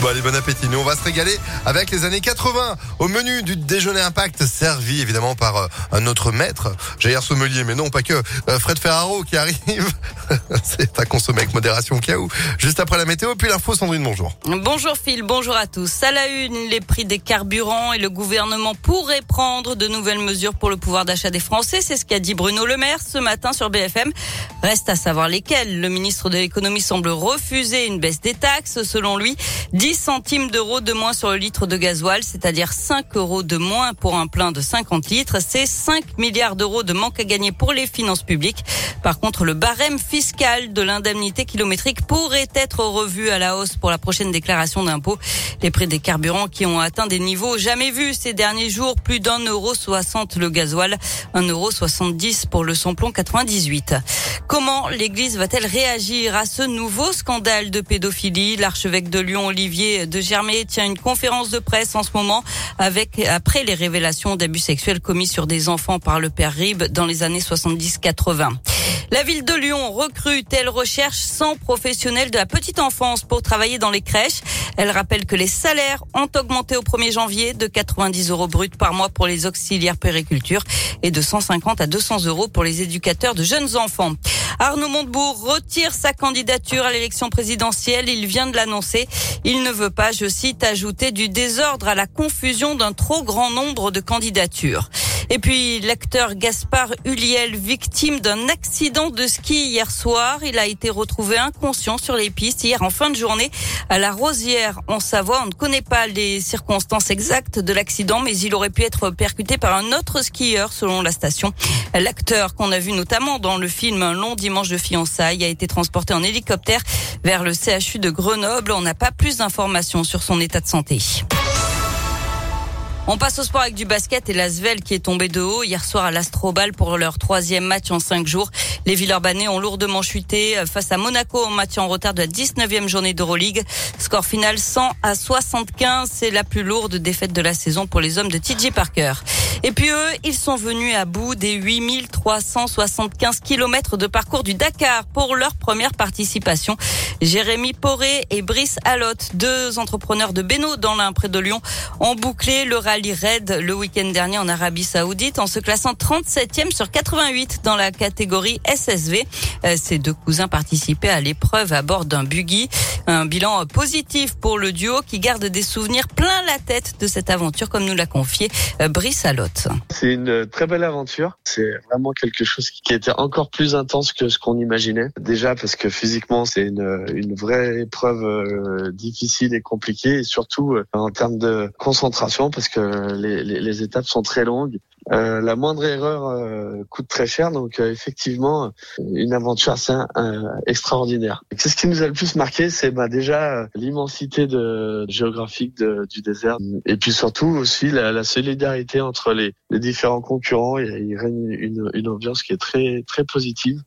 Bon, allez, bon appétit. Nous, on va se régaler avec les années 80 au menu du déjeuner impact servi évidemment par euh, un autre maître, Jair Sommelier, mais non, pas que, euh, Fred Ferraro qui arrive. C'est à consommer avec modération au cas où. Juste après la météo, puis l'info, Sandrine, bonjour. Bonjour Phil, bonjour à tous. À la une, les prix des carburants et le gouvernement pourrait prendre de nouvelles mesures pour le pouvoir d'achat des Français. C'est ce qu'a dit Bruno Le Maire ce matin sur BFM. Reste à savoir lesquels. Le ministre de l'économie semble refuser une baisse des taxes. Selon lui, 10 centimes d'euros de moins sur le litre de gasoil, c'est-à-dire 5 euros de moins pour un plein de 50 litres. C'est 5 milliards d'euros de manque à gagner pour les finances publiques. Par contre, le barème fiscal de l'indemnité kilométrique pourrait être revu à la hausse pour la prochaine déclaration d'impôt. Les prix des carburants qui ont atteint des niveaux jamais vus ces derniers jours, plus d'un euro soixante le gasoil, un euro soixante-dix pour le samplon 98. Comment l'église va-t-elle réagir à ce nouveau scandale de pédophilie? L'archevêque de Lyon, Olivier de Germay, tient une conférence de presse en ce moment avec, après les révélations d'abus sexuels commis sur des enfants par le père Rib dans les années 70-80. La ville de Lyon recrute, elle recherche 100 professionnels de la petite enfance pour travailler dans les crèches. Elle rappelle que les salaires ont augmenté au 1er janvier de 90 euros bruts par mois pour les auxiliaires périculture et de 150 à 200 euros pour les éducateurs de jeunes enfants. Arnaud Montebourg retire sa candidature à l'élection présidentielle. Il vient de l'annoncer. Il ne veut pas, je cite, ajouter du désordre à la confusion d'un trop grand nombre de candidatures. Et puis l'acteur Gaspard Huliel, victime d'un accident de ski hier soir. Il a été retrouvé inconscient sur les pistes hier en fin de journée à la Rosière en Savoie. On ne connaît pas les circonstances exactes de l'accident, mais il aurait pu être percuté par un autre skieur selon la station. L'acteur qu'on a vu notamment dans le film Un long dimanche de fiançailles a été transporté en hélicoptère vers le CHU de Grenoble. On n'a pas plus d'informations sur son état de santé. On passe au sport avec du basket et l'Asvel qui est tombé de haut hier soir à l'Astrobal pour leur troisième match en cinq jours. Les Villeurbanais ont lourdement chuté face à Monaco en match en retard de la 19e journée d'Euroleague. Score final 100 à 75. C'est la plus lourde défaite de la saison pour les hommes de TJ Parker. Et puis eux, ils sont venus à bout des 8375 kilomètres de parcours du Dakar pour leur première participation. Jérémy Poré et Brice Allotte, deux entrepreneurs de Beno dans l'un près de Lyon, ont bouclé le rallye raid le week-end dernier en Arabie Saoudite en se classant 37e sur 88 dans la catégorie SSV. Euh, ces deux cousins participaient à l'épreuve à bord d'un buggy. Un bilan positif pour le duo qui garde des souvenirs plein la tête de cette aventure comme nous l'a confié euh, Brice Allotte. C'est une très belle aventure. C'est vraiment quelque chose qui était encore plus intense que ce qu'on imaginait. Déjà parce que physiquement c'est une, une vraie épreuve euh, difficile et compliquée et surtout en termes de concentration parce que les, les, les étapes sont très longues. Euh, la moindre erreur euh, coûte très cher, donc euh, effectivement une aventure assez extraordinaire. C'est ce qui nous a le plus marqué, c'est bah, déjà l'immensité de, géographique de, du désert, et puis surtout aussi la, la solidarité entre les, les, différents concurrents. Il, il règne une, une, ambiance qui est très très positive.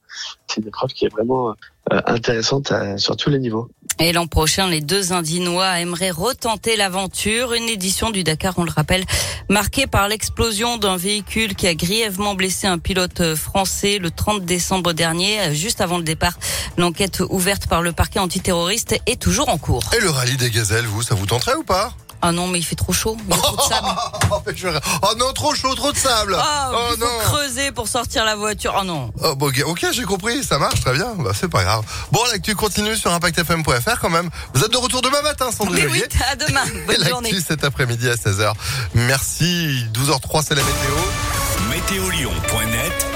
C'est une épreuve qui est vraiment intéressante à, sur tous les niveaux. Et l'an prochain, les deux Indinois aimeraient retenter l'aventure. Une édition du Dakar, on le rappelle, marquée par l'explosion d'un véhicule qui a grièvement blessé un pilote français le 30 décembre dernier, juste avant le départ. L'enquête ouverte par le parquet antiterroriste est toujours en cours. Et le rallye des gazelles, vous, ça vous tenterait ou pas? Ah non, mais il fait trop chaud. Il y a trop de sable. oh non, trop chaud, trop de sable. Oh, oh il faut non. creuser pour sortir la voiture. Oh non. Oh, bon, ok, j'ai compris. Ça marche très bien. Bah, c'est pas grave. Bon, l'actu continue sur impactfm.fr quand même. Vous êtes de retour demain matin, Sandrine. Oui, à demain. Bonne journée. L'actu cet après-midi à 16h. Merci. 12h03, c'est la météo. Météolion.net